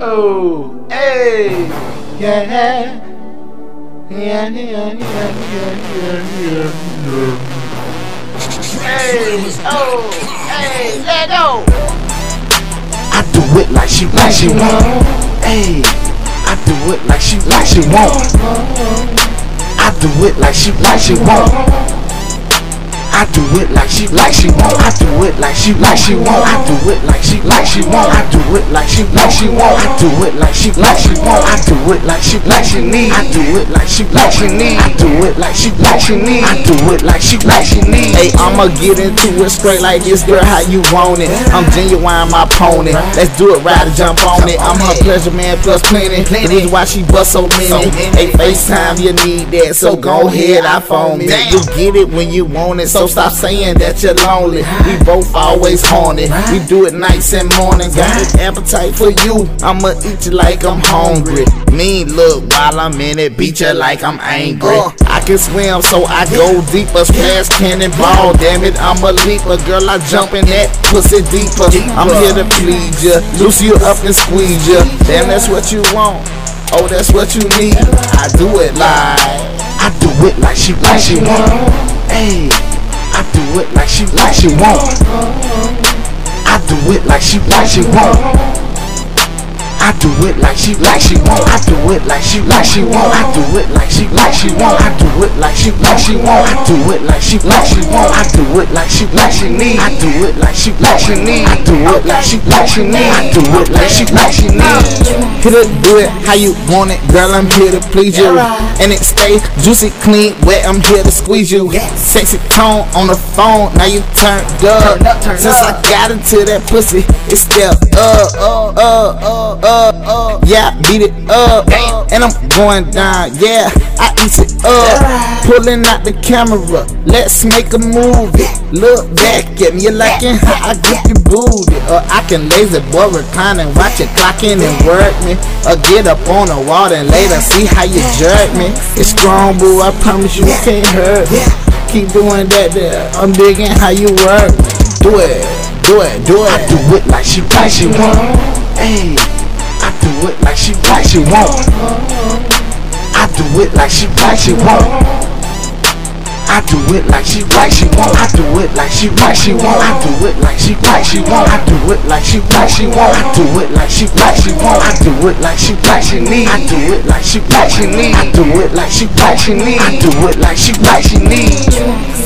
Oh, hey, yeah, yeah, yeah, yeah, yeah, yeah, yeah. Hey, oh, hey, let go. I do it like she like she want. Hey, I do it like she like she want. I do it like she like she want. I do it like she like she want. I do it like she like she want. I do it like she like she want. I do it like she like she want. I do it like she like she want. I do it like she like she need. I do it like she like she need. I do it like she like she need. I do it like she like she need. Hey, I'ma get into it straight like this, girl. How you want it? I'm Ginuwine, my pony. Let's do it, ride and jump on it. I'm her pleasure man plus plenty. The reason why she bust so many. Hey, FaceTime, you need that, so go ahead, iPhone me. You get it when you want it, so stop saying that you're lonely. We both always haunted. We do it nights and mornings. Got an appetite for you. I'ma eat you like I'm hungry. Mean look while I'm in it, beat you like I'm angry. Uh. I can swim, so I go deeper. Splash cannonball, damn it, I'm a leaper. Girl, I jump in that pussy deeper. I'm here to please you, loose you up and squeeze you. Damn, that's what you want. Oh, that's what you need. I do it like. I do it like she like she want. Hey, do it like she like she want. I do it like she like she want. I do it like she like she want. I do it like she like she want. I do it like she like she want. I do it like she like she want. I do it like she like she want. I do it like she like she need. I do it like she like she need. I do it like she like she need. I do it like she like she need. Here to do it how you want it, girl. I'm here to please you, and it stay juicy, clean, wet. I'm here to squeeze you. Sexy tone on the phone, now you turned up. Since I got into that pussy, it's still up, up, up, up, up. Yeah, beat it up, and I'm going down. Yeah, I eat it up, pulling out the camera. Let's make a movie. Look back at me, you liking how I get you booty, or I can lazy boy recline and watch it clocking and work me, or get up on the wall and later see how you jerk me. It's strong, boo. I promise you can't hurt me. Keep doing that there. I'm digging how you work. Do it, do it, do it. I do it like she like she want. Hey, do it like she like she want. I do it like she like she want. I do it like she like she want. I do it like she like she want. I do it like she like she want. I do it like she like she want. I do it like she like she want. I do it like she like she need. I do it like she like she need. I do it like she like she need. I do it like she like she need.